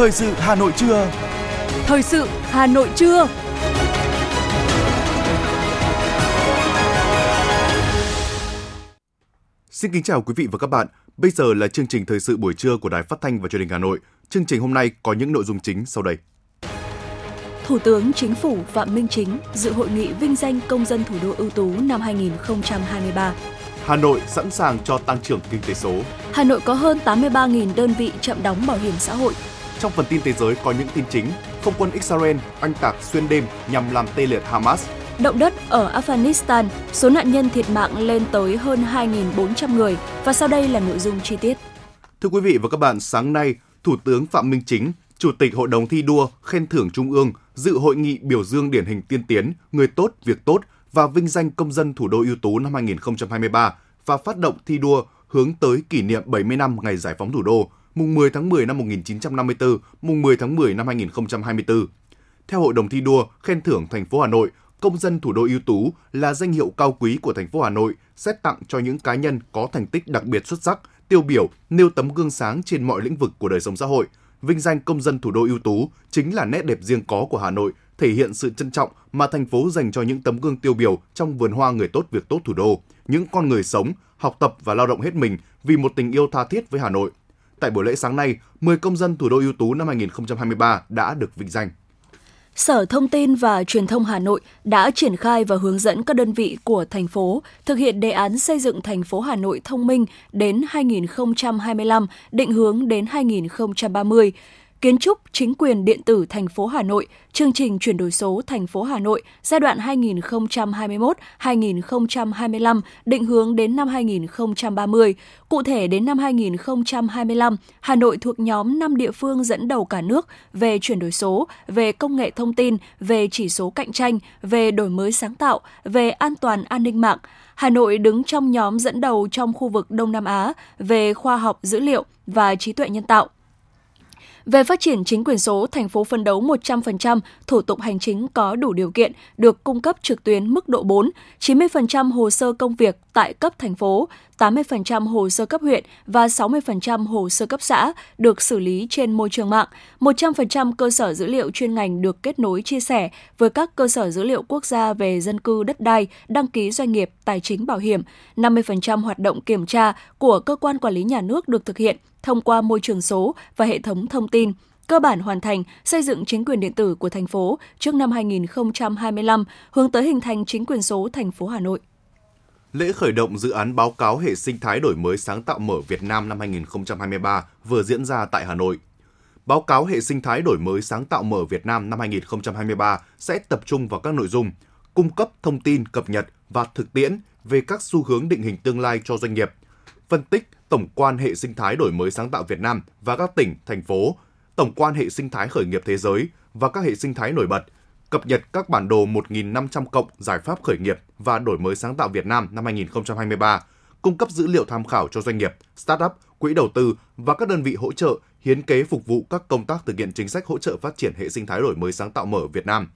Thời sự Hà Nội trưa. Thời sự Hà Nội trưa. Xin kính chào quý vị và các bạn. Bây giờ là chương trình thời sự buổi trưa của Đài Phát thanh và Truyền hình Hà Nội. Chương trình hôm nay có những nội dung chính sau đây. Thủ tướng Chính phủ Phạm Minh Chính dự hội nghị vinh danh công dân thủ đô ưu tú năm 2023. Hà Nội sẵn sàng cho tăng trưởng kinh tế số. Hà Nội có hơn 83.000 đơn vị chậm đóng bảo hiểm xã hội. Trong phần tin thế giới có những tin chính, không quân Israel oanh tạc xuyên đêm nhằm làm tê liệt Hamas. Động đất ở Afghanistan, số nạn nhân thiệt mạng lên tới hơn 2.400 người. Và sau đây là nội dung chi tiết. Thưa quý vị và các bạn, sáng nay, Thủ tướng Phạm Minh Chính, Chủ tịch Hội đồng thi đua khen thưởng Trung ương dự hội nghị biểu dương điển hình tiên tiến, người tốt, việc tốt và vinh danh công dân thủ đô ưu tú năm 2023 và phát động thi đua hướng tới kỷ niệm 70 năm ngày giải phóng thủ đô, mùng 10 tháng 10 năm 1954, mùng 10 tháng 10 năm 2024. Theo Hội đồng thi đua khen thưởng thành phố Hà Nội, công dân thủ đô ưu tú là danh hiệu cao quý của thành phố Hà Nội, xét tặng cho những cá nhân có thành tích đặc biệt xuất sắc, tiêu biểu, nêu tấm gương sáng trên mọi lĩnh vực của đời sống xã hội. Vinh danh công dân thủ đô ưu tú chính là nét đẹp riêng có của Hà Nội, thể hiện sự trân trọng mà thành phố dành cho những tấm gương tiêu biểu trong vườn hoa người tốt việc tốt thủ đô, những con người sống, học tập và lao động hết mình vì một tình yêu tha thiết với Hà Nội. Tại buổi lễ sáng nay, 10 công dân thủ đô ưu tú năm 2023 đã được vinh danh. Sở Thông tin và Truyền thông Hà Nội đã triển khai và hướng dẫn các đơn vị của thành phố thực hiện đề án xây dựng thành phố Hà Nội thông minh đến 2025, định hướng đến 2030 kiến trúc chính quyền điện tử thành phố Hà Nội, chương trình chuyển đổi số thành phố Hà Nội giai đoạn 2021-2025 định hướng đến năm 2030. Cụ thể đến năm 2025, Hà Nội thuộc nhóm 5 địa phương dẫn đầu cả nước về chuyển đổi số, về công nghệ thông tin, về chỉ số cạnh tranh, về đổi mới sáng tạo, về an toàn an ninh mạng. Hà Nội đứng trong nhóm dẫn đầu trong khu vực Đông Nam Á về khoa học dữ liệu và trí tuệ nhân tạo. Về phát triển chính quyền số, thành phố phân đấu 100% thủ tục hành chính có đủ điều kiện được cung cấp trực tuyến mức độ 4, 90% hồ sơ công việc tại cấp thành phố, 80% hồ sơ cấp huyện và 60% hồ sơ cấp xã được xử lý trên môi trường mạng. 100% cơ sở dữ liệu chuyên ngành được kết nối chia sẻ với các cơ sở dữ liệu quốc gia về dân cư đất đai, đăng ký doanh nghiệp, tài chính bảo hiểm. 50% hoạt động kiểm tra của cơ quan quản lý nhà nước được thực hiện thông qua môi trường số và hệ thống thông tin cơ bản hoàn thành xây dựng chính quyền điện tử của thành phố trước năm 2025, hướng tới hình thành chính quyền số thành phố Hà Nội. Lễ khởi động dự án báo cáo hệ sinh thái đổi mới sáng tạo mở Việt Nam năm 2023 vừa diễn ra tại Hà Nội. Báo cáo hệ sinh thái đổi mới sáng tạo mở Việt Nam năm 2023 sẽ tập trung vào các nội dung cung cấp thông tin cập nhật và thực tiễn về các xu hướng định hình tương lai cho doanh nghiệp, phân tích tổng quan hệ sinh thái đổi mới sáng tạo Việt Nam và các tỉnh, thành phố, tổng quan hệ sinh thái khởi nghiệp thế giới và các hệ sinh thái nổi bật, cập nhật các bản đồ 1.500 cộng giải pháp khởi nghiệp và đổi mới sáng tạo Việt Nam năm 2023, cung cấp dữ liệu tham khảo cho doanh nghiệp, startup, quỹ đầu tư và các đơn vị hỗ trợ hiến kế phục vụ các công tác thực hiện chính sách hỗ trợ phát triển hệ sinh thái đổi mới sáng tạo mở Việt Nam.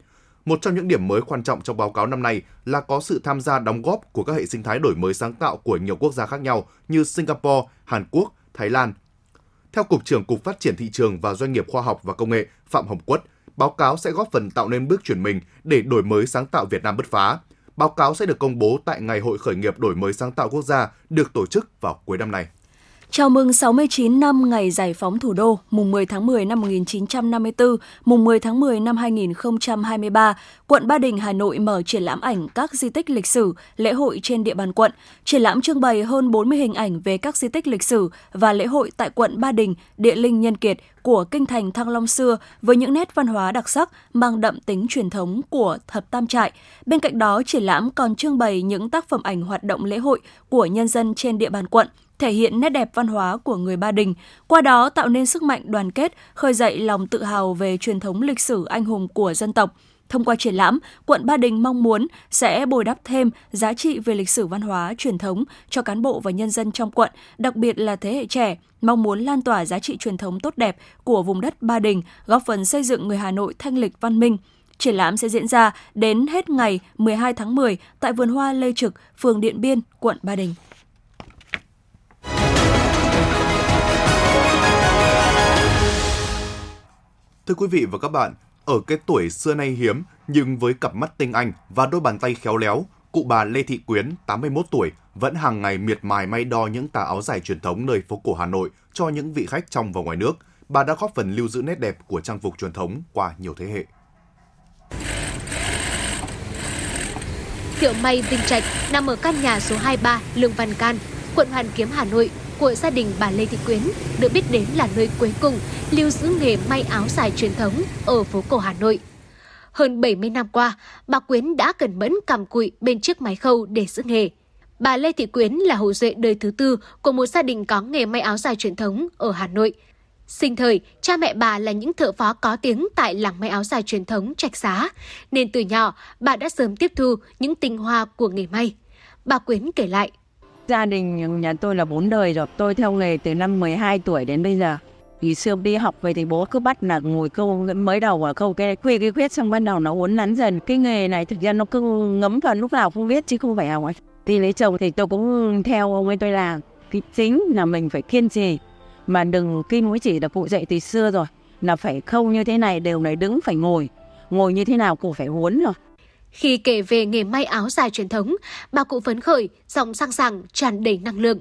Một trong những điểm mới quan trọng trong báo cáo năm nay là có sự tham gia đóng góp của các hệ sinh thái đổi mới sáng tạo của nhiều quốc gia khác nhau như Singapore, Hàn Quốc, Thái Lan. Theo Cục trưởng Cục Phát triển Thị trường và Doanh nghiệp Khoa học và Công nghệ Phạm Hồng Quất, báo cáo sẽ góp phần tạo nên bước chuyển mình để đổi mới sáng tạo Việt Nam bứt phá. Báo cáo sẽ được công bố tại Ngày hội khởi nghiệp đổi mới sáng tạo quốc gia được tổ chức vào cuối năm nay. Chào mừng 69 năm ngày giải phóng thủ đô, mùng 10 tháng 10 năm 1954, mùng 10 tháng 10 năm 2023, quận Ba Đình, Hà Nội mở triển lãm ảnh các di tích lịch sử, lễ hội trên địa bàn quận. Triển lãm trưng bày hơn 40 hình ảnh về các di tích lịch sử và lễ hội tại quận Ba Đình, địa linh nhân kiệt của kinh thành Thăng Long xưa với những nét văn hóa đặc sắc mang đậm tính truyền thống của thập tam trại. Bên cạnh đó, triển lãm còn trưng bày những tác phẩm ảnh hoạt động lễ hội của nhân dân trên địa bàn quận – thể hiện nét đẹp văn hóa của người Ba Đình, qua đó tạo nên sức mạnh đoàn kết, khơi dậy lòng tự hào về truyền thống lịch sử anh hùng của dân tộc. Thông qua triển lãm, quận Ba Đình mong muốn sẽ bồi đắp thêm giá trị về lịch sử văn hóa truyền thống cho cán bộ và nhân dân trong quận, đặc biệt là thế hệ trẻ, mong muốn lan tỏa giá trị truyền thống tốt đẹp của vùng đất Ba Đình, góp phần xây dựng người Hà Nội thanh lịch văn minh. Triển lãm sẽ diễn ra đến hết ngày 12 tháng 10 tại vườn hoa Lê Trực, phường Điện Biên, quận Ba Đình. Thưa quý vị và các bạn, ở cái tuổi xưa nay hiếm nhưng với cặp mắt tinh anh và đôi bàn tay khéo léo, cụ bà Lê Thị Quyến, 81 tuổi, vẫn hàng ngày miệt mài may đo những tà áo dài truyền thống nơi phố cổ Hà Nội cho những vị khách trong và ngoài nước. Bà đã góp phần lưu giữ nét đẹp của trang phục truyền thống qua nhiều thế hệ. Tiệu may Vinh Trạch nằm ở căn nhà số 23 Lương Văn Can, quận Hoàn Kiếm, Hà Nội của gia đình bà Lê Thị Quyến được biết đến là nơi cuối cùng lưu giữ nghề may áo dài truyền thống ở phố cổ Hà Nội. Hơn 70 năm qua, bà Quyến đã cẩn mẫn cầm cụi bên chiếc máy khâu để giữ nghề. Bà Lê Thị Quyến là hậu duệ đời thứ tư của một gia đình có nghề may áo dài truyền thống ở Hà Nội. Sinh thời, cha mẹ bà là những thợ phó có tiếng tại làng may áo dài truyền thống Trạch Xá, nên từ nhỏ bà đã sớm tiếp thu những tinh hoa của nghề may. Bà Quyến kể lại. Gia đình nhà tôi là bốn đời rồi, tôi theo nghề từ năm 12 tuổi đến bây giờ. Thì xưa đi học về thì bố cứ bắt là ngồi câu mới đầu ở câu cái khuya cái khuyết xong bắt đầu nó uốn nắn dần. Cái nghề này thực ra nó cứ ngấm vào lúc nào không biết chứ không phải học ấy. Thì lấy chồng thì tôi cũng theo ông ấy tôi làm. Thì chính là mình phải kiên trì mà đừng kim mới chỉ là phụ dạy từ xưa rồi là phải khâu như thế này đều này đứng phải ngồi ngồi như thế nào cũng phải huấn rồi khi kể về nghề may áo dài truyền thống bà cụ phấn khởi giọng sang sảng tràn đầy năng lượng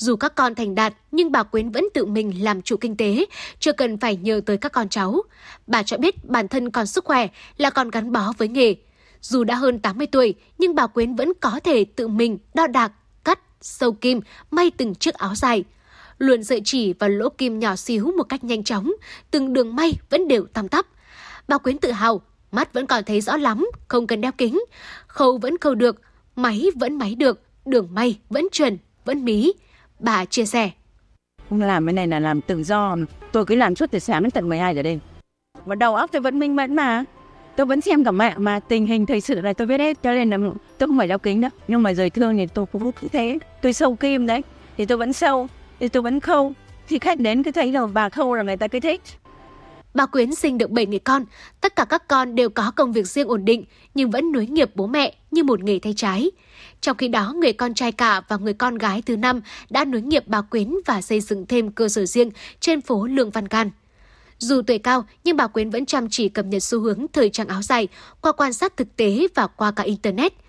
dù các con thành đạt nhưng bà Quyến vẫn tự mình làm chủ kinh tế, chưa cần phải nhờ tới các con cháu. Bà cho biết bản thân còn sức khỏe là còn gắn bó với nghề. Dù đã hơn 80 tuổi nhưng bà Quyến vẫn có thể tự mình đo đạc, cắt, sâu kim, may từng chiếc áo dài luồn sợi chỉ và lỗ kim nhỏ xíu một cách nhanh chóng, từng đường may vẫn đều tăm tắp. Bà Quyến tự hào, mắt vẫn còn thấy rõ lắm, không cần đeo kính. Khâu vẫn khâu được, máy vẫn máy được, đường may vẫn chuẩn, vẫn mí. Bà chia sẻ. Không làm cái này là làm tự do, tôi cứ làm suốt từ sáng đến tận 12 giờ đêm. Và đầu óc tôi vẫn minh mẫn mà. Tôi vẫn xem cả mẹ mà tình hình thời sự này tôi biết hết cho nên là tôi không phải đeo kính đâu. Nhưng mà rời thương thì tôi cũng cứ thế. Tôi sâu kim đấy thì tôi vẫn sâu thì tôi vẫn khâu thì khách đến cứ thấy là bà khâu là người ta cứ thích Bà Quyến sinh được 7 người con, tất cả các con đều có công việc riêng ổn định nhưng vẫn nối nghiệp bố mẹ như một nghề thay trái. Trong khi đó, người con trai cả và người con gái thứ năm đã nối nghiệp bà Quyến và xây dựng thêm cơ sở riêng trên phố Lương Văn Can. Dù tuổi cao, nhưng bà Quyến vẫn chăm chỉ cập nhật xu hướng thời trang áo dài qua quan sát thực tế và qua cả Internet –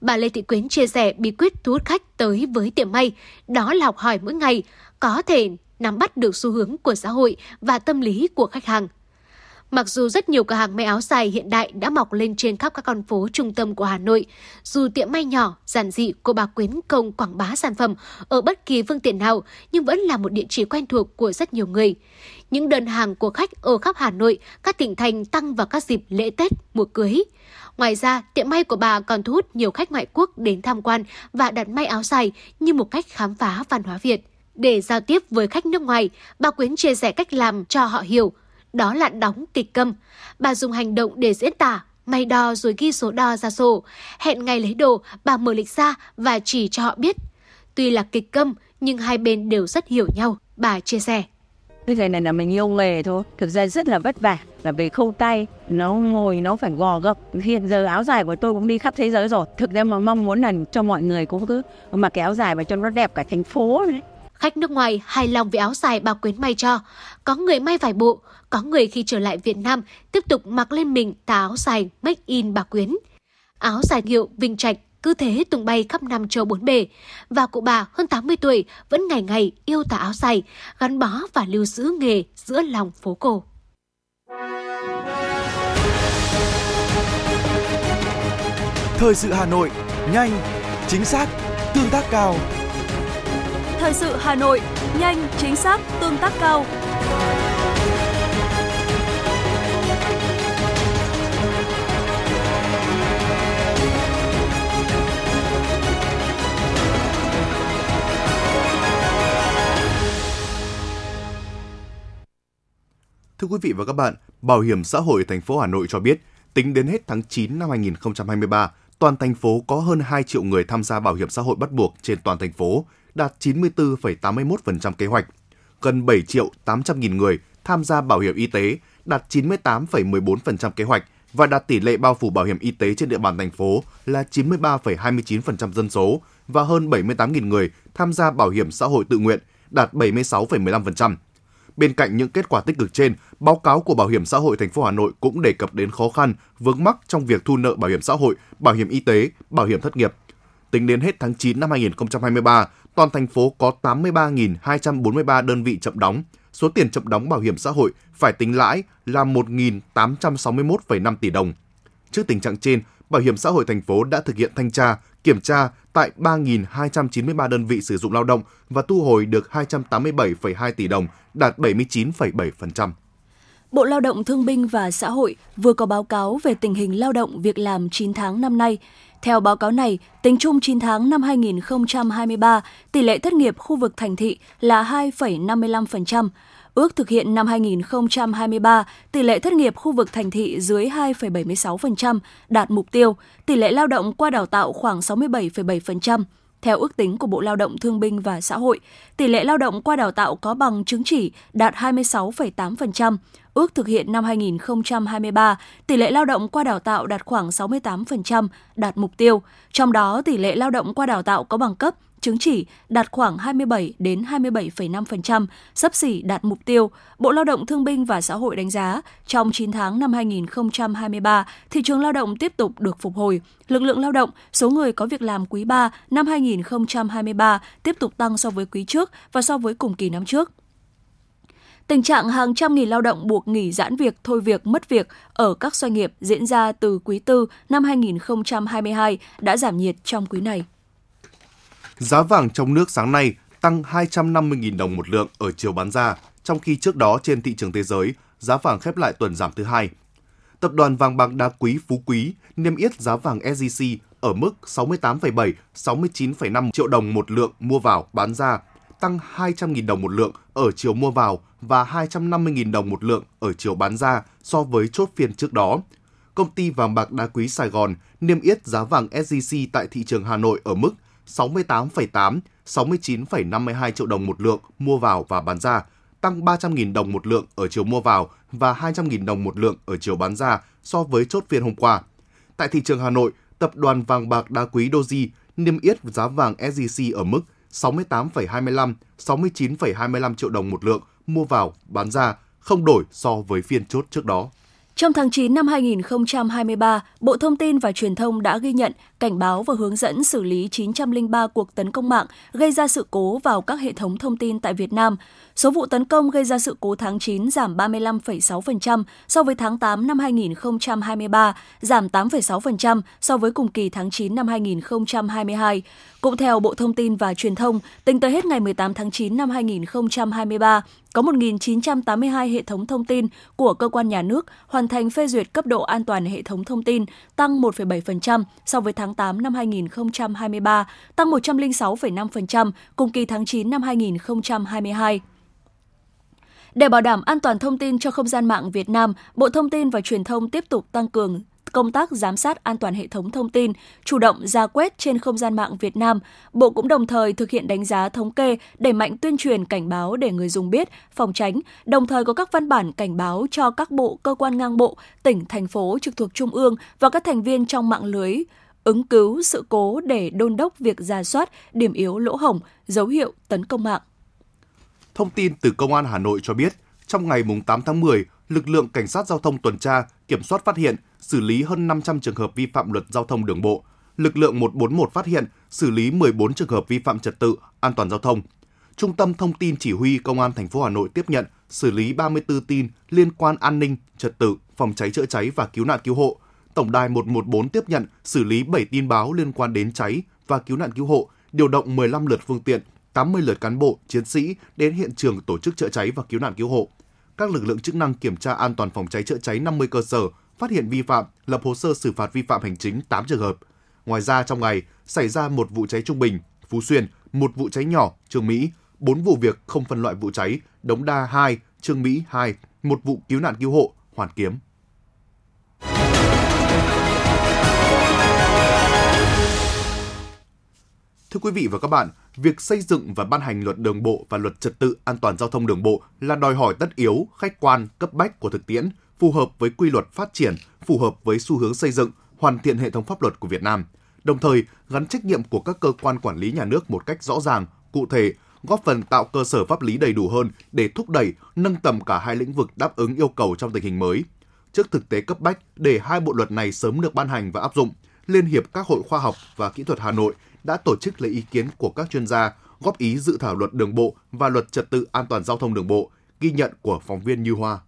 Bà Lê Thị Quyến chia sẻ bí quyết thu hút khách tới với tiệm may, đó là học hỏi mỗi ngày, có thể nắm bắt được xu hướng của xã hội và tâm lý của khách hàng. Mặc dù rất nhiều cửa hàng may áo dài hiện đại đã mọc lên trên khắp các con phố trung tâm của Hà Nội, dù tiệm may nhỏ, giản dị của bà Quyến không quảng bá sản phẩm ở bất kỳ phương tiện nào, nhưng vẫn là một địa chỉ quen thuộc của rất nhiều người. Những đơn hàng của khách ở khắp Hà Nội, các tỉnh thành tăng vào các dịp lễ Tết, mùa cưới. Ngoài ra, tiệm may của bà còn thu hút nhiều khách ngoại quốc đến tham quan và đặt may áo dài như một cách khám phá văn hóa Việt. Để giao tiếp với khách nước ngoài, bà Quyến chia sẻ cách làm cho họ hiểu. Đó là đóng kịch câm. Bà dùng hành động để diễn tả, may đo rồi ghi số đo ra sổ. Hẹn ngày lấy đồ, bà mở lịch ra và chỉ cho họ biết. Tuy là kịch câm, nhưng hai bên đều rất hiểu nhau, bà chia sẻ. Cái này này là mình yêu nghề thôi, thực ra rất là vất vả, là về khâu tay, nó ngồi nó phải gò gập. Hiện giờ áo dài của tôi cũng đi khắp thế giới rồi, thực ra mà mong muốn là cho mọi người cũng cứ mặc cái áo dài và cho nó đẹp cả thành phố đấy. Khách nước ngoài hài lòng với áo dài bà Quyến may cho. Có người may vài bộ, có người khi trở lại Việt Nam tiếp tục mặc lên mình tà áo dài make in bà Quyến. Áo dài hiệu Vinh Trạch cứ thế tung bay khắp năm châu bốn bề. Và cụ bà hơn 80 tuổi vẫn ngày ngày yêu tà áo dài, gắn bó và lưu giữ nghề giữa lòng phố cổ. Thời sự Hà Nội, nhanh, chính xác, tương tác cao. Thời sự Hà Nội, nhanh, chính xác, tương tác cao. Thưa quý vị và các bạn, Bảo hiểm xã hội thành phố Hà Nội cho biết, tính đến hết tháng 9 năm 2023, toàn thành phố có hơn 2 triệu người tham gia bảo hiểm xã hội bắt buộc trên toàn thành phố, đạt 94,81% kế hoạch. Gần 7 triệu 800 nghìn người tham gia bảo hiểm y tế, đạt 98,14% kế hoạch và đạt tỷ lệ bao phủ bảo hiểm y tế trên địa bàn thành phố là 93,29% dân số và hơn 78.000 người tham gia bảo hiểm xã hội tự nguyện, đạt 76,15%. Bên cạnh những kết quả tích cực trên, báo cáo của Bảo hiểm xã hội thành phố Hà Nội cũng đề cập đến khó khăn, vướng mắc trong việc thu nợ bảo hiểm xã hội, bảo hiểm y tế, bảo hiểm thất nghiệp. Tính đến hết tháng 9 năm 2023, toàn thành phố có 83.243 đơn vị chậm đóng. Số tiền chậm đóng bảo hiểm xã hội phải tính lãi là 1.861,5 tỷ đồng. Trước tình trạng trên, Bảo hiểm xã hội thành phố đã thực hiện thanh tra, kiểm tra tại 3.293 đơn vị sử dụng lao động và thu hồi được 287,2 tỷ đồng, đạt 79,7%. Bộ Lao động Thương binh và Xã hội vừa có báo cáo về tình hình lao động việc làm 9 tháng năm nay. Theo báo cáo này, tính chung 9 tháng năm 2023, tỷ lệ thất nghiệp khu vực thành thị là 2,55%. Ước thực hiện năm 2023, tỷ lệ thất nghiệp khu vực thành thị dưới 2,76%, đạt mục tiêu, tỷ lệ lao động qua đào tạo khoảng 67,7%. Theo ước tính của Bộ Lao động Thương binh và Xã hội, tỷ lệ lao động qua đào tạo có bằng chứng chỉ đạt 26,8%. Ước thực hiện năm 2023, tỷ lệ lao động qua đào tạo đạt khoảng 68%, đạt mục tiêu. Trong đó, tỷ lệ lao động qua đào tạo có bằng cấp chứng chỉ đạt khoảng 27 đến 27,5%, sấp xỉ đạt mục tiêu. Bộ Lao động Thương binh và Xã hội đánh giá, trong 9 tháng năm 2023, thị trường lao động tiếp tục được phục hồi. Lực lượng lao động, số người có việc làm quý 3 năm 2023 tiếp tục tăng so với quý trước và so với cùng kỳ năm trước. Tình trạng hàng trăm nghìn lao động buộc nghỉ giãn việc, thôi việc, mất việc ở các doanh nghiệp diễn ra từ quý tư năm 2022 đã giảm nhiệt trong quý này. Giá vàng trong nước sáng nay tăng 250.000 đồng một lượng ở chiều bán ra, trong khi trước đó trên thị trường thế giới, giá vàng khép lại tuần giảm thứ hai. Tập đoàn vàng bạc đá quý Phú Quý niêm yết giá vàng SJC ở mức 68,7, 69,5 triệu đồng một lượng mua vào bán ra, tăng 200.000 đồng một lượng ở chiều mua vào và 250.000 đồng một lượng ở chiều bán ra so với chốt phiên trước đó. Công ty vàng bạc đá quý Sài Gòn niêm yết giá vàng SJC tại thị trường Hà Nội ở mức 68,8, 69,52 triệu đồng một lượng mua vào và bán ra, tăng 300.000 đồng một lượng ở chiều mua vào và 200.000 đồng một lượng ở chiều bán ra so với chốt phiên hôm qua. Tại thị trường Hà Nội, tập đoàn vàng bạc đá quý Doji niêm yết giá vàng SJC ở mức 68,25, 69,25 triệu đồng một lượng mua vào, bán ra, không đổi so với phiên chốt trước đó. Trong tháng 9 năm 2023, Bộ Thông tin và Truyền thông đã ghi nhận, cảnh báo và hướng dẫn xử lý 903 cuộc tấn công mạng gây ra sự cố vào các hệ thống thông tin tại Việt Nam. Số vụ tấn công gây ra sự cố tháng 9 giảm 35,6% so với tháng 8 năm 2023, giảm 8,6% so với cùng kỳ tháng 9 năm 2022. Cũng theo Bộ Thông tin và Truyền thông, tính tới hết ngày 18 tháng 9 năm 2023, có 1.982 hệ thống thông tin của cơ quan nhà nước hoàn thành phê duyệt cấp độ an toàn hệ thống thông tin, tăng 1,7% so với tháng tháng 8 năm 2023, tăng 106,5% cùng kỳ tháng 9 năm 2022. Để bảo đảm an toàn thông tin cho không gian mạng Việt Nam, Bộ Thông tin và Truyền thông tiếp tục tăng cường công tác giám sát an toàn hệ thống thông tin, chủ động ra quét trên không gian mạng Việt Nam. Bộ cũng đồng thời thực hiện đánh giá thống kê, đẩy mạnh tuyên truyền cảnh báo để người dùng biết, phòng tránh, đồng thời có các văn bản cảnh báo cho các bộ, cơ quan ngang bộ, tỉnh, thành phố trực thuộc trung ương và các thành viên trong mạng lưới ứng cứu sự cố để đôn đốc việc ra soát điểm yếu lỗ hổng, dấu hiệu tấn công mạng. Thông tin từ Công an Hà Nội cho biết, trong ngày 8 tháng 10, lực lượng cảnh sát giao thông tuần tra, kiểm soát phát hiện, xử lý hơn 500 trường hợp vi phạm luật giao thông đường bộ. Lực lượng 141 phát hiện, xử lý 14 trường hợp vi phạm trật tự, an toàn giao thông. Trung tâm Thông tin Chỉ huy Công an thành phố Hà Nội tiếp nhận, xử lý 34 tin liên quan an ninh, trật tự, phòng cháy chữa cháy và cứu nạn cứu hộ. Tổng đài 114 tiếp nhận, xử lý 7 tin báo liên quan đến cháy và cứu nạn cứu hộ, điều động 15 lượt phương tiện, 80 lượt cán bộ, chiến sĩ đến hiện trường tổ chức chữa cháy và cứu nạn cứu hộ. Các lực lượng chức năng kiểm tra an toàn phòng cháy chữa cháy 50 cơ sở, phát hiện vi phạm, lập hồ sơ xử phạt vi phạm hành chính 8 trường hợp. Ngoài ra trong ngày xảy ra một vụ cháy trung bình, Phú Xuyên, một vụ cháy nhỏ, Trường Mỹ, 4 vụ việc không phân loại vụ cháy, Đống Đa 2, Trương Mỹ 2, một vụ cứu nạn cứu hộ, Hoàn Kiếm. Thưa quý vị và các bạn, việc xây dựng và ban hành luật đường bộ và luật trật tự an toàn giao thông đường bộ là đòi hỏi tất yếu, khách quan, cấp bách của thực tiễn, phù hợp với quy luật phát triển, phù hợp với xu hướng xây dựng, hoàn thiện hệ thống pháp luật của Việt Nam. Đồng thời, gắn trách nhiệm của các cơ quan quản lý nhà nước một cách rõ ràng, cụ thể, góp phần tạo cơ sở pháp lý đầy đủ hơn để thúc đẩy, nâng tầm cả hai lĩnh vực đáp ứng yêu cầu trong tình hình mới. Trước thực tế cấp bách để hai bộ luật này sớm được ban hành và áp dụng, Liên hiệp các hội khoa học và kỹ thuật Hà Nội đã tổ chức lấy ý kiến của các chuyên gia, góp ý dự thảo luật đường bộ và luật trật tự an toàn giao thông đường bộ, ghi nhận của phóng viên Như Hoa.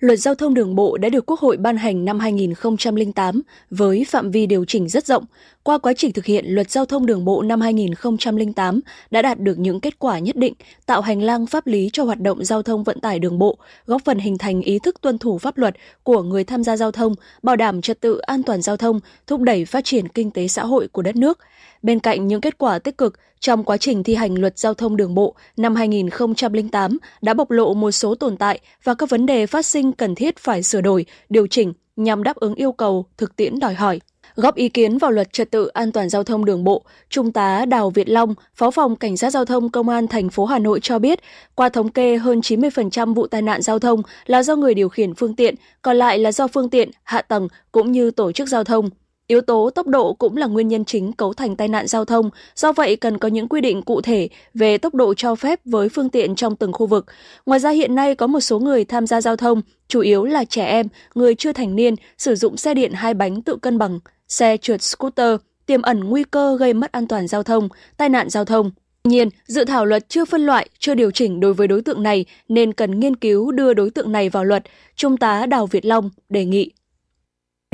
Luật giao thông đường bộ đã được Quốc hội ban hành năm 2008 với phạm vi điều chỉnh rất rộng. Qua quá trình thực hiện, Luật giao thông đường bộ năm 2008 đã đạt được những kết quả nhất định, tạo hành lang pháp lý cho hoạt động giao thông vận tải đường bộ, góp phần hình thành ý thức tuân thủ pháp luật của người tham gia giao thông, bảo đảm trật tự an toàn giao thông, thúc đẩy phát triển kinh tế xã hội của đất nước. Bên cạnh những kết quả tích cực, trong quá trình thi hành luật giao thông đường bộ năm 2008 đã bộc lộ một số tồn tại và các vấn đề phát sinh cần thiết phải sửa đổi, điều chỉnh nhằm đáp ứng yêu cầu thực tiễn đòi hỏi. Góp ý kiến vào luật trật tự an toàn giao thông đường bộ, Trung tá Đào Việt Long, Phó phòng Cảnh sát giao thông Công an thành phố Hà Nội cho biết, qua thống kê hơn 90% vụ tai nạn giao thông là do người điều khiển phương tiện, còn lại là do phương tiện, hạ tầng cũng như tổ chức giao thông Yếu tố tốc độ cũng là nguyên nhân chính cấu thành tai nạn giao thông, do vậy cần có những quy định cụ thể về tốc độ cho phép với phương tiện trong từng khu vực. Ngoài ra hiện nay có một số người tham gia giao thông, chủ yếu là trẻ em, người chưa thành niên, sử dụng xe điện hai bánh tự cân bằng, xe trượt scooter, tiềm ẩn nguy cơ gây mất an toàn giao thông, tai nạn giao thông. Tuy nhiên, dự thảo luật chưa phân loại, chưa điều chỉnh đối với đối tượng này nên cần nghiên cứu đưa đối tượng này vào luật, Trung tá Đào Việt Long đề nghị.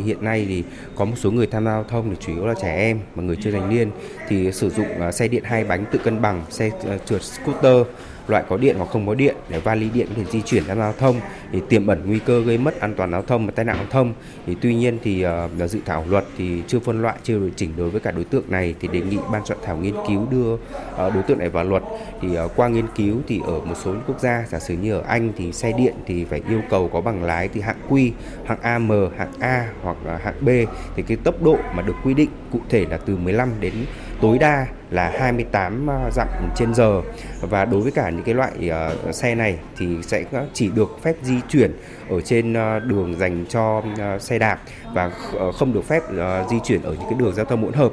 Hiện nay thì có một số người tham gia giao thông thì chủ yếu là trẻ em và người chưa thành niên thì sử dụng à, xe điện hai bánh tự cân bằng, xe ờ, trượt scooter loại có điện hoặc không có điện để vali điện có thể di chuyển tham gia giao thông thì tiềm ẩn nguy cơ gây mất an toàn giao thông và tai nạn giao thông. Thì tuy nhiên thì uh, dự thảo luật thì chưa phân loại chưa điều chỉnh đối với cả đối tượng này thì đề nghị ban soạn thảo nghiên cứu đưa uh, đối tượng này vào luật. Thì uh, qua nghiên cứu thì ở một số quốc gia giả sử như ở Anh thì xe điện thì phải yêu cầu có bằng lái thì hạng Q hạng AM hạng A hoặc là hạng B. Thì cái tốc độ mà được quy định cụ thể là từ 15 đến tối đa là 28 à, dặm trên giờ. Và đối với cả những cái loại à, xe này thì sẽ chỉ được phép di chuyển ở trên à, đường dành cho xe đạp và ờ, không được phép di chuyển ở những cái đường giao thông hỗn hợp.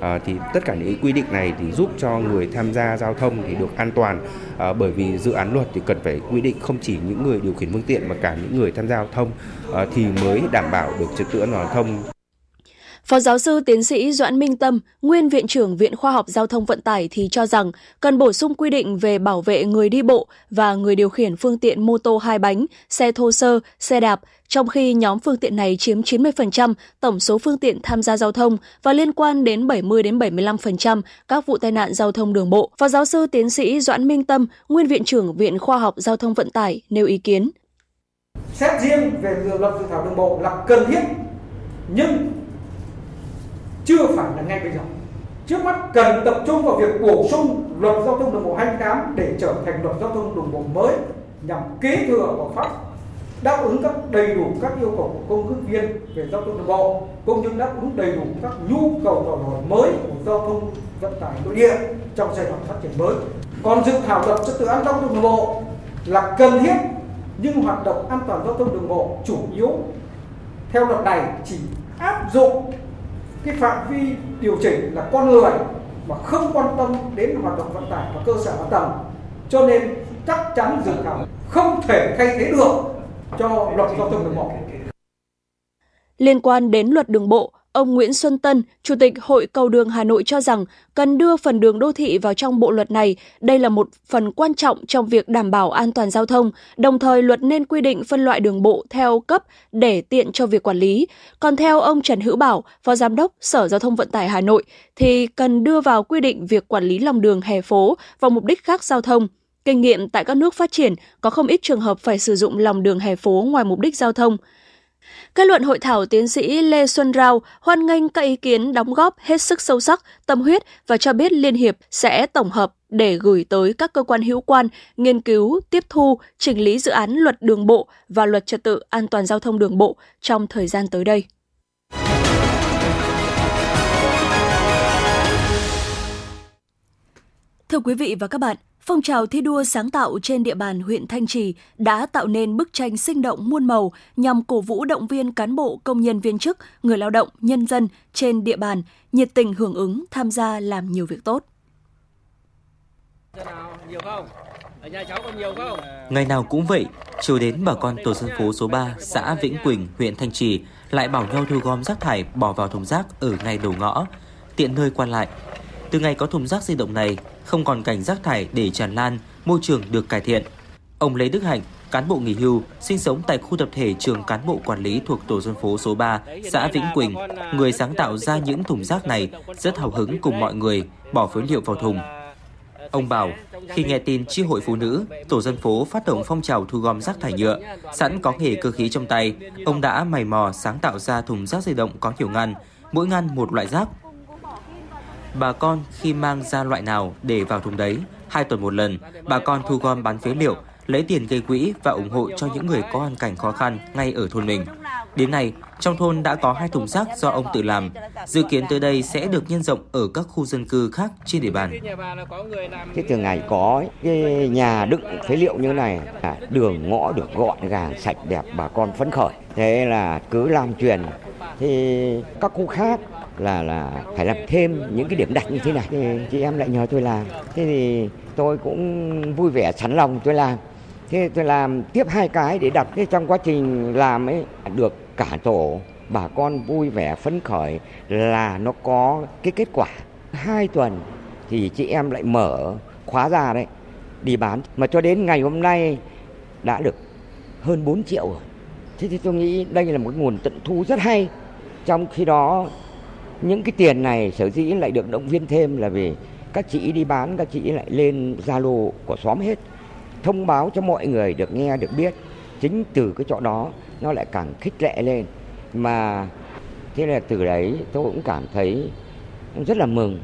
À, thì tất cả những quy định này thì giúp cho người tham gia giao thông thì được an toàn. À, bởi vì dự án luật thì cần phải quy định không chỉ những người điều khiển phương tiện mà cả những người tham gia giao thông à, thì mới đảm bảo được trật tự an toàn giao thông. Phó giáo sư tiến sĩ Doãn Minh Tâm, nguyên viện trưởng Viện Khoa học Giao thông Vận tải thì cho rằng cần bổ sung quy định về bảo vệ người đi bộ và người điều khiển phương tiện mô tô hai bánh, xe thô sơ, xe đạp, trong khi nhóm phương tiện này chiếm 90% tổng số phương tiện tham gia giao thông và liên quan đến 70 đến 75% các vụ tai nạn giao thông đường bộ. Phó giáo sư tiến sĩ Doãn Minh Tâm, nguyên viện trưởng Viện Khoa học Giao thông Vận tải nêu ý kiến. Xét riêng về luật dự thảo đường bộ là cần thiết nhưng chưa phải là ngay bây giờ trước mắt cần tập trung vào việc bổ sung luật giao thông đường bộ 28 để trở thành luật giao thông đường bộ mới nhằm kế thừa và phát đáp ứng các đầy đủ các yêu cầu của công ước viên về giao thông đường bộ, cũng như đáp ứng đầy đủ các nhu cầu đòi hỏi mới của giao thông vận tải nội địa trong giai đoạn phát triển mới. Còn dự thảo luật trật tự an toàn giao thông đường bộ là cần thiết, nhưng hoạt động an toàn giao thông đường bộ chủ yếu theo luật này chỉ áp dụng cái phạm vi điều chỉnh là con người mà không quan tâm đến hoạt động vận tải và cơ sở hạ tầng. Cho nên chắc chắn dự thảo không thể thay thế được cho luật giao thông đường bộ. Liên quan đến luật đường bộ, Ông Nguyễn Xuân Tân, Chủ tịch Hội Cầu đường Hà Nội cho rằng cần đưa phần đường đô thị vào trong bộ luật này. Đây là một phần quan trọng trong việc đảm bảo an toàn giao thông, đồng thời luật nên quy định phân loại đường bộ theo cấp để tiện cho việc quản lý. Còn theo ông Trần Hữu Bảo, Phó Giám đốc Sở Giao thông Vận tải Hà Nội, thì cần đưa vào quy định việc quản lý lòng đường hè phố vào mục đích khác giao thông. Kinh nghiệm tại các nước phát triển có không ít trường hợp phải sử dụng lòng đường hè phố ngoài mục đích giao thông. Kết luận hội thảo tiến sĩ Lê Xuân Rao hoan nghênh các ý kiến đóng góp hết sức sâu sắc, tâm huyết và cho biết Liên Hiệp sẽ tổng hợp để gửi tới các cơ quan hữu quan nghiên cứu, tiếp thu, chỉnh lý dự án luật đường bộ và luật trật tự an toàn giao thông đường bộ trong thời gian tới đây. Thưa quý vị và các bạn, Phong trào thi đua sáng tạo trên địa bàn huyện Thanh Trì đã tạo nên bức tranh sinh động muôn màu nhằm cổ vũ động viên cán bộ, công nhân viên chức, người lao động, nhân dân trên địa bàn nhiệt tình hưởng ứng tham gia làm nhiều việc tốt. Nhiều không? Ở nhà cháu còn nhiều không? Ngày nào cũng vậy, chiều đến bà con tổ dân phố số 3, xã Vĩnh Quỳnh, huyện Thanh Trì lại bảo nhau thu gom rác thải bỏ vào thùng rác ở ngay đầu ngõ, tiện nơi quan lại. Từ ngày có thùng rác di động này, không còn cảnh rác thải để tràn lan, môi trường được cải thiện. Ông Lê Đức Hạnh, cán bộ nghỉ hưu, sinh sống tại khu tập thể trường cán bộ quản lý thuộc tổ dân phố số 3, xã Vĩnh Quỳnh, người sáng tạo ra những thùng rác này rất hào hứng cùng mọi người bỏ phế liệu vào thùng. Ông bảo, khi nghe tin chi hội phụ nữ, tổ dân phố phát động phong trào thu gom rác thải nhựa, sẵn có nghề cơ khí trong tay, ông đã mày mò sáng tạo ra thùng rác di động có nhiều ngăn, mỗi ngăn một loại rác. Bà con khi mang ra loại nào để vào thùng đấy, hai tuần một lần, bà con thu gom bán phế liệu, lấy tiền gây quỹ và ủng hộ cho những người có hoàn cảnh khó khăn ngay ở thôn mình. Đến nay, trong thôn đã có hai thùng rác do ông tự làm. Dự kiến tới đây sẽ được nhân rộng ở các khu dân cư khác trên địa bàn. Thế từ ngày có cái nhà đựng phế liệu như này, à, đường ngõ được gọn gàng, sạch đẹp, bà con phấn khởi. Thế là cứ lan truyền. Thì các khu khác là là phải làm thêm những cái điểm đặt như thế này. Thì chị em lại nhờ tôi làm. Thế thì tôi cũng vui vẻ, sẵn lòng tôi làm. Thế tôi làm tiếp hai cái để đặt. Thế trong quá trình làm ấy, được cả tổ, bà con vui vẻ, phấn khởi là nó có cái kết quả. Hai tuần thì chị em lại mở khóa ra đấy, đi bán. Mà cho đến ngày hôm nay đã được hơn 4 triệu rồi. Thế thì tôi nghĩ đây là một nguồn tận thu rất hay. Trong khi đó những cái tiền này sở dĩ lại được động viên thêm là vì các chị đi bán các chị lại lên zalo của xóm hết. Thông báo cho mọi người được nghe được biết. Chính từ cái chỗ đó nó lại càng khích lệ lên. Mà thế là từ đấy tôi cũng cảm thấy rất là mừng.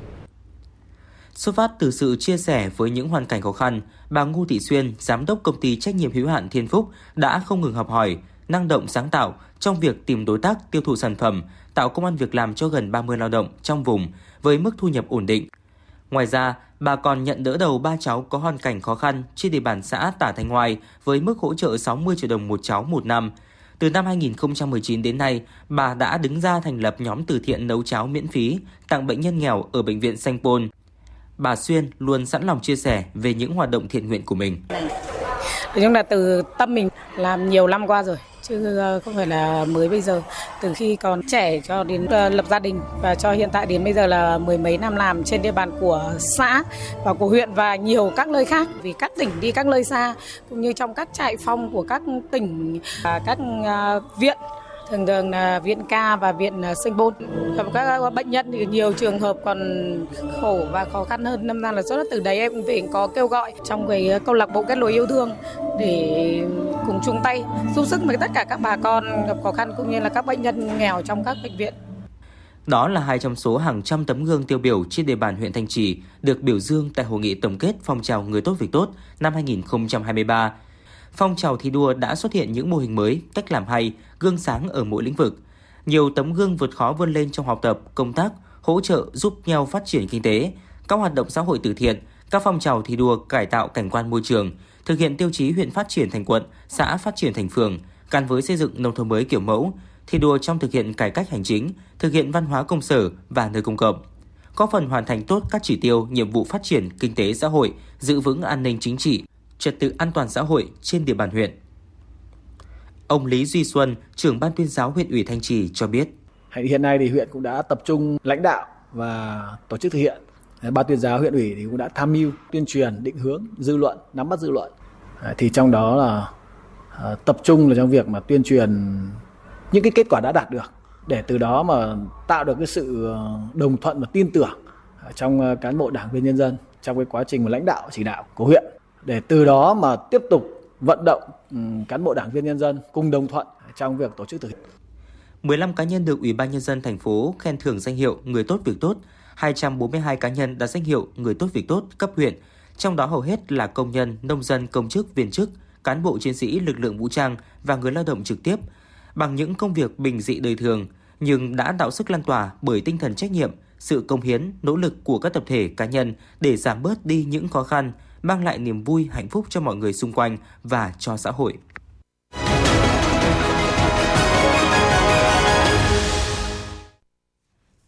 Xuất phát từ sự chia sẻ với những hoàn cảnh khó khăn, bà Ngô Thị Xuyên, giám đốc công ty trách nhiệm hữu hạn Thiên Phúc đã không ngừng học hỏi, năng động sáng tạo trong việc tìm đối tác tiêu thụ sản phẩm, tạo công an việc làm cho gần 30 lao động trong vùng với mức thu nhập ổn định. Ngoài ra, bà còn nhận đỡ đầu ba cháu có hoàn cảnh khó khăn trên địa bàn xã Tả Thanh Hoài với mức hỗ trợ 60 triệu đồng một cháu một năm. Từ năm 2019 đến nay, bà đã đứng ra thành lập nhóm từ thiện nấu cháo miễn phí tặng bệnh nhân nghèo ở bệnh viện Sanh Pôn. Bà Xuyên luôn sẵn lòng chia sẻ về những hoạt động thiện nguyện của mình. Nói chung là từ tâm mình làm nhiều năm qua rồi chứ ờ, không phải là mới bây giờ. Từ khi còn trẻ cho đến ờ, lập gia đình và cho hiện tại đến bây giờ là mười mấy năm làm trên địa bàn của xã và của huyện và nhiều các nơi khác. Vì các tỉnh đi các nơi xa, cũng như trong các trại phong của các tỉnh các ờ, viện thường thường là viện ca và viện à, sinh bôn các bệnh nhân thì nhiều trường hợp còn khổ và khó khăn hơn. Năm nay là rất là từ đấy em cũng phải có kêu gọi trong cái câu lạc bộ kết nối yêu thương để cùng chung tay giúp sức với tất cả các bà con gặp khó khăn cũng như là các bệnh nhân nghèo trong các bệnh viện. Đó là hai trong số hàng trăm tấm gương tiêu biểu trên địa bàn huyện Thanh Trì được biểu dương tại hội nghị tổng kết phong trào người tốt việc tốt năm 2023 phong trào thi đua đã xuất hiện những mô hình mới, cách làm hay, gương sáng ở mỗi lĩnh vực. Nhiều tấm gương vượt khó vươn lên trong học tập, công tác, hỗ trợ giúp nhau phát triển kinh tế, các hoạt động xã hội từ thiện, các phong trào thi đua cải tạo cảnh quan môi trường, thực hiện tiêu chí huyện phát triển thành quận, xã phát triển thành phường, gắn với xây dựng nông thôn mới kiểu mẫu, thi đua trong thực hiện cải cách hành chính, thực hiện văn hóa công sở và nơi công cộng góp phần hoàn thành tốt các chỉ tiêu, nhiệm vụ phát triển kinh tế xã hội, giữ vững an ninh chính trị, trật tự an toàn xã hội trên địa bàn huyện. Ông Lý Duy Xuân, trưởng ban tuyên giáo huyện ủy Thanh Trì cho biết. Hiện nay thì huyện cũng đã tập trung lãnh đạo và tổ chức thực hiện. Ban tuyên giáo huyện ủy thì cũng đã tham mưu tuyên truyền, định hướng, dư luận, nắm bắt dư luận. À, thì trong đó là à, tập trung là trong việc mà tuyên truyền những cái kết quả đã đạt được để từ đó mà tạo được cái sự à, đồng thuận và tin tưởng trong cán bộ đảng viên nhân dân trong cái quá trình mà lãnh đạo chỉ đạo của huyện để từ đó mà tiếp tục vận động ừ, cán bộ đảng viên nhân dân cùng đồng thuận trong việc tổ chức thực hiện. 15 cá nhân được Ủy ban nhân dân thành phố khen thưởng danh hiệu người tốt việc tốt, 242 cá nhân đạt danh hiệu người tốt việc tốt cấp huyện, trong đó hầu hết là công nhân, nông dân, công chức, viên chức, cán bộ chiến sĩ lực lượng vũ trang và người lao động trực tiếp bằng những công việc bình dị đời thường nhưng đã tạo sức lan tỏa bởi tinh thần trách nhiệm, sự công hiến, nỗ lực của các tập thể cá nhân để giảm bớt đi những khó khăn, mang lại niềm vui, hạnh phúc cho mọi người xung quanh và cho xã hội.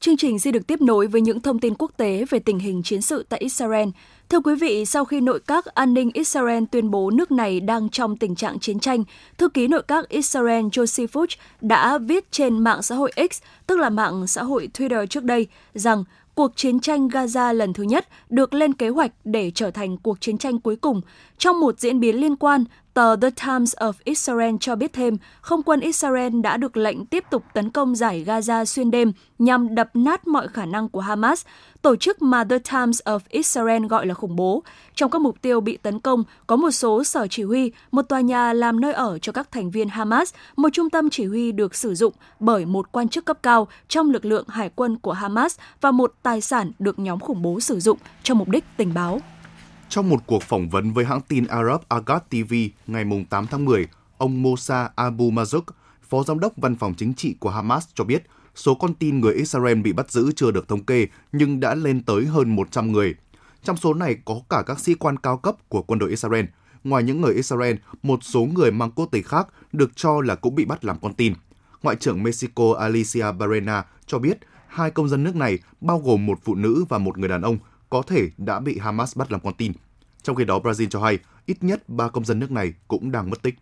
Chương trình sẽ được tiếp nối với những thông tin quốc tế về tình hình chiến sự tại Israel. Thưa quý vị, sau khi nội các an ninh Israel tuyên bố nước này đang trong tình trạng chiến tranh, thư ký nội các Israel Josie Fuchs đã viết trên mạng xã hội X, tức là mạng xã hội Twitter trước đây, rằng cuộc chiến tranh Gaza lần thứ nhất được lên kế hoạch để trở thành cuộc chiến tranh cuối cùng. Trong một diễn biến liên quan, tờ The Times of Israel cho biết thêm, không quân Israel đã được lệnh tiếp tục tấn công giải Gaza xuyên đêm nhằm đập nát mọi khả năng của Hamas, tổ chức mà The Times of Israel gọi là khủng bố. Trong các mục tiêu bị tấn công có một số sở chỉ huy, một tòa nhà làm nơi ở cho các thành viên Hamas, một trung tâm chỉ huy được sử dụng bởi một quan chức cấp cao trong lực lượng hải quân của Hamas và một tài sản được nhóm khủng bố sử dụng cho mục đích tình báo. Trong một cuộc phỏng vấn với hãng tin Arab Agat TV ngày 8 tháng 10, ông Mosa Abu Mazouk, phó giám đốc văn phòng chính trị của Hamas cho biết số con tin người Israel bị bắt giữ chưa được thống kê nhưng đã lên tới hơn 100 người. Trong số này có cả các sĩ quan cao cấp của quân đội Israel. Ngoài những người Israel, một số người mang quốc tịch khác được cho là cũng bị bắt làm con tin. Ngoại trưởng Mexico Alicia Barrena cho biết hai công dân nước này, bao gồm một phụ nữ và một người đàn ông, có thể đã bị Hamas bắt làm con tin. Trong khi đó, Brazil cho hay ít nhất ba công dân nước này cũng đang mất tích.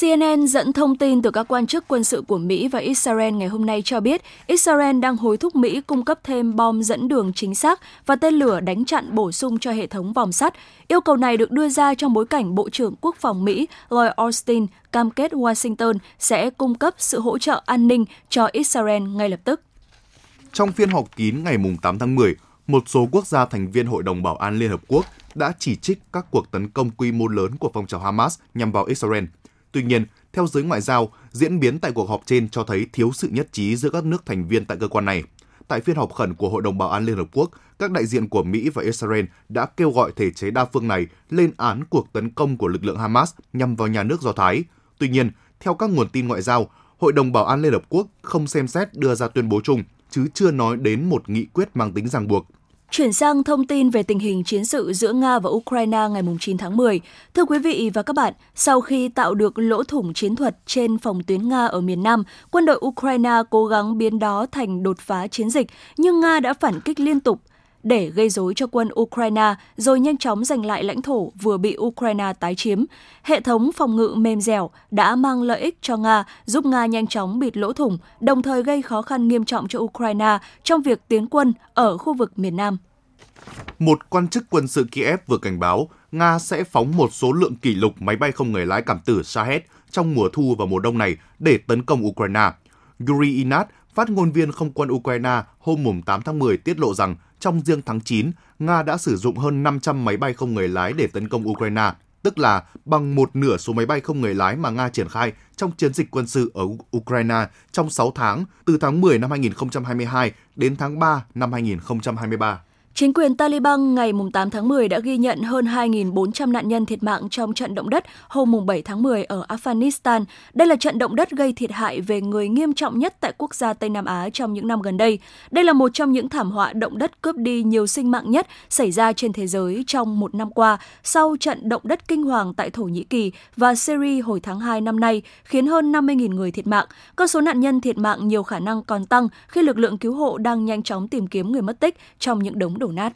CNN dẫn thông tin từ các quan chức quân sự của Mỹ và Israel ngày hôm nay cho biết Israel đang hối thúc Mỹ cung cấp thêm bom dẫn đường chính xác và tên lửa đánh chặn bổ sung cho hệ thống vòng sắt. Yêu cầu này được đưa ra trong bối cảnh Bộ trưởng Quốc phòng Mỹ Lloyd Austin cam kết Washington sẽ cung cấp sự hỗ trợ an ninh cho Israel ngay lập tức. Trong phiên họp kín ngày 8 tháng 10, một số quốc gia thành viên Hội đồng Bảo an Liên Hợp Quốc đã chỉ trích các cuộc tấn công quy mô lớn của phong trào Hamas nhằm vào Israel. Tuy nhiên, theo giới ngoại giao, diễn biến tại cuộc họp trên cho thấy thiếu sự nhất trí giữa các nước thành viên tại cơ quan này. Tại phiên họp khẩn của Hội đồng Bảo an Liên Hợp Quốc, các đại diện của Mỹ và Israel đã kêu gọi thể chế đa phương này lên án cuộc tấn công của lực lượng Hamas nhằm vào nhà nước Do Thái. Tuy nhiên, theo các nguồn tin ngoại giao, Hội đồng Bảo an Liên Hợp Quốc không xem xét đưa ra tuyên bố chung, chứ chưa nói đến một nghị quyết mang tính ràng buộc. Chuyển sang thông tin về tình hình chiến sự giữa Nga và Ukraine ngày 9 tháng 10. Thưa quý vị và các bạn, sau khi tạo được lỗ thủng chiến thuật trên phòng tuyến Nga ở miền Nam, quân đội Ukraine cố gắng biến đó thành đột phá chiến dịch, nhưng Nga đã phản kích liên tục để gây rối cho quân Ukraine rồi nhanh chóng giành lại lãnh thổ vừa bị Ukraine tái chiếm. Hệ thống phòng ngự mềm dẻo đã mang lợi ích cho Nga, giúp Nga nhanh chóng bịt lỗ thủng, đồng thời gây khó khăn nghiêm trọng cho Ukraine trong việc tiến quân ở khu vực miền Nam. Một quan chức quân sự Kiev vừa cảnh báo Nga sẽ phóng một số lượng kỷ lục máy bay không người lái cảm tử Shahed trong mùa thu và mùa đông này để tấn công Ukraine. Yuri Inat, phát ngôn viên không quân Ukraine hôm 8 tháng 10 tiết lộ rằng trong riêng tháng 9, Nga đã sử dụng hơn 500 máy bay không người lái để tấn công Ukraine, tức là bằng một nửa số máy bay không người lái mà Nga triển khai trong chiến dịch quân sự ở Ukraine trong 6 tháng từ tháng 10 năm 2022 đến tháng 3 năm 2023. Chính quyền Taliban ngày 8 tháng 10 đã ghi nhận hơn 2.400 nạn nhân thiệt mạng trong trận động đất hôm 7 tháng 10 ở Afghanistan. Đây là trận động đất gây thiệt hại về người nghiêm trọng nhất tại quốc gia Tây Nam Á trong những năm gần đây. Đây là một trong những thảm họa động đất cướp đi nhiều sinh mạng nhất xảy ra trên thế giới trong một năm qua sau trận động đất kinh hoàng tại Thổ Nhĩ Kỳ và Syria hồi tháng 2 năm nay, khiến hơn 50.000 người thiệt mạng. Con số nạn nhân thiệt mạng nhiều khả năng còn tăng khi lực lượng cứu hộ đang nhanh chóng tìm kiếm người mất tích trong những đống đổ nát.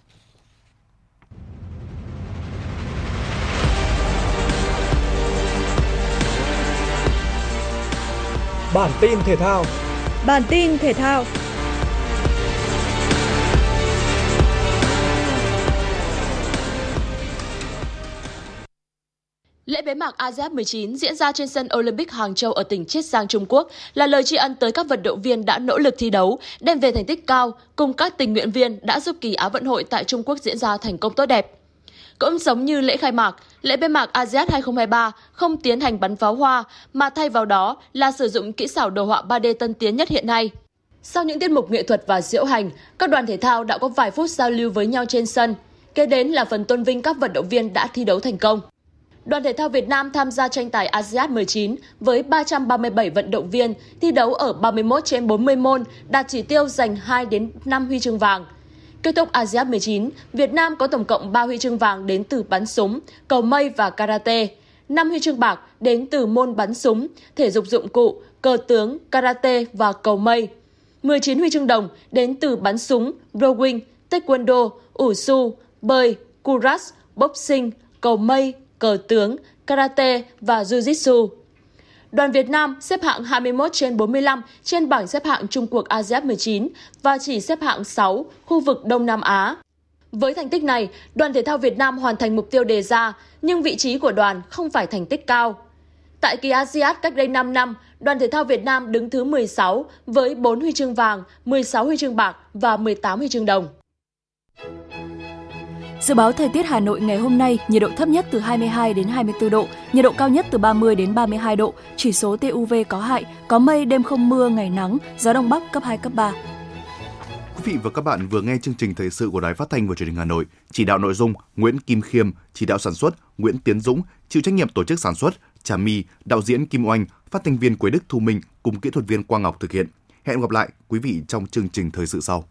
Bản tin thể thao Bản tin thể thao Lễ bế mạc ASEAN 19 diễn ra trên sân Olympic Hàng Châu ở tỉnh Chiết Giang, Trung Quốc là lời tri ân tới các vận động viên đã nỗ lực thi đấu, đem về thành tích cao, cùng các tình nguyện viên đã giúp kỳ Á vận hội tại Trung Quốc diễn ra thành công tốt đẹp. Cũng giống như lễ khai mạc, lễ bế mạc ASEAN 2023 không tiến hành bắn pháo hoa, mà thay vào đó là sử dụng kỹ xảo đồ họa 3D tân tiến nhất hiện nay. Sau những tiết mục nghệ thuật và diễu hành, các đoàn thể thao đã có vài phút giao lưu với nhau trên sân. Kế đến là phần tôn vinh các vận động viên đã thi đấu thành công. Đoàn thể thao Việt Nam tham gia tranh tài ASEAN 19 với 337 vận động viên thi đấu ở 31 trên 40 môn, đạt chỉ tiêu giành 2 đến 5 huy chương vàng. Kết thúc ASEAN 19, Việt Nam có tổng cộng 3 huy chương vàng đến từ bắn súng, cầu mây và karate, 5 huy chương bạc đến từ môn bắn súng, thể dục dụng cụ, cờ tướng, karate và cầu mây. 19 huy chương đồng đến từ bắn súng, rowing, taekwondo, ủ su, bơi, kuras, boxing, cầu mây, cờ tướng, karate và jiu-jitsu. Đoàn Việt Nam xếp hạng 21 trên 45 trên bảng xếp hạng Trung cuộc ASEAN 19 và chỉ xếp hạng 6 khu vực Đông Nam Á. Với thành tích này, đoàn thể thao Việt Nam hoàn thành mục tiêu đề ra, nhưng vị trí của đoàn không phải thành tích cao. Tại kỳ ASEAN cách đây 5 năm, đoàn thể thao Việt Nam đứng thứ 16 với 4 huy chương vàng, 16 huy chương bạc và 18 huy chương đồng. Dự báo thời tiết Hà Nội ngày hôm nay, nhiệt độ thấp nhất từ 22 đến 24 độ, nhiệt độ cao nhất từ 30 đến 32 độ, chỉ số TUV có hại, có mây, đêm không mưa, ngày nắng, gió đông bắc cấp 2 cấp 3. Quý vị và các bạn vừa nghe chương trình thời sự của Đài Phát thanh và Truyền hình Hà Nội, chỉ đạo nội dung Nguyễn Kim Khiêm, chỉ đạo sản xuất Nguyễn Tiến Dũng, chịu trách nhiệm tổ chức sản xuất Trà My, đạo diễn Kim Oanh, phát thanh viên Quế Đức Thu Minh cùng kỹ thuật viên Quang Ngọc thực hiện. Hẹn gặp lại quý vị trong chương trình thời sự sau.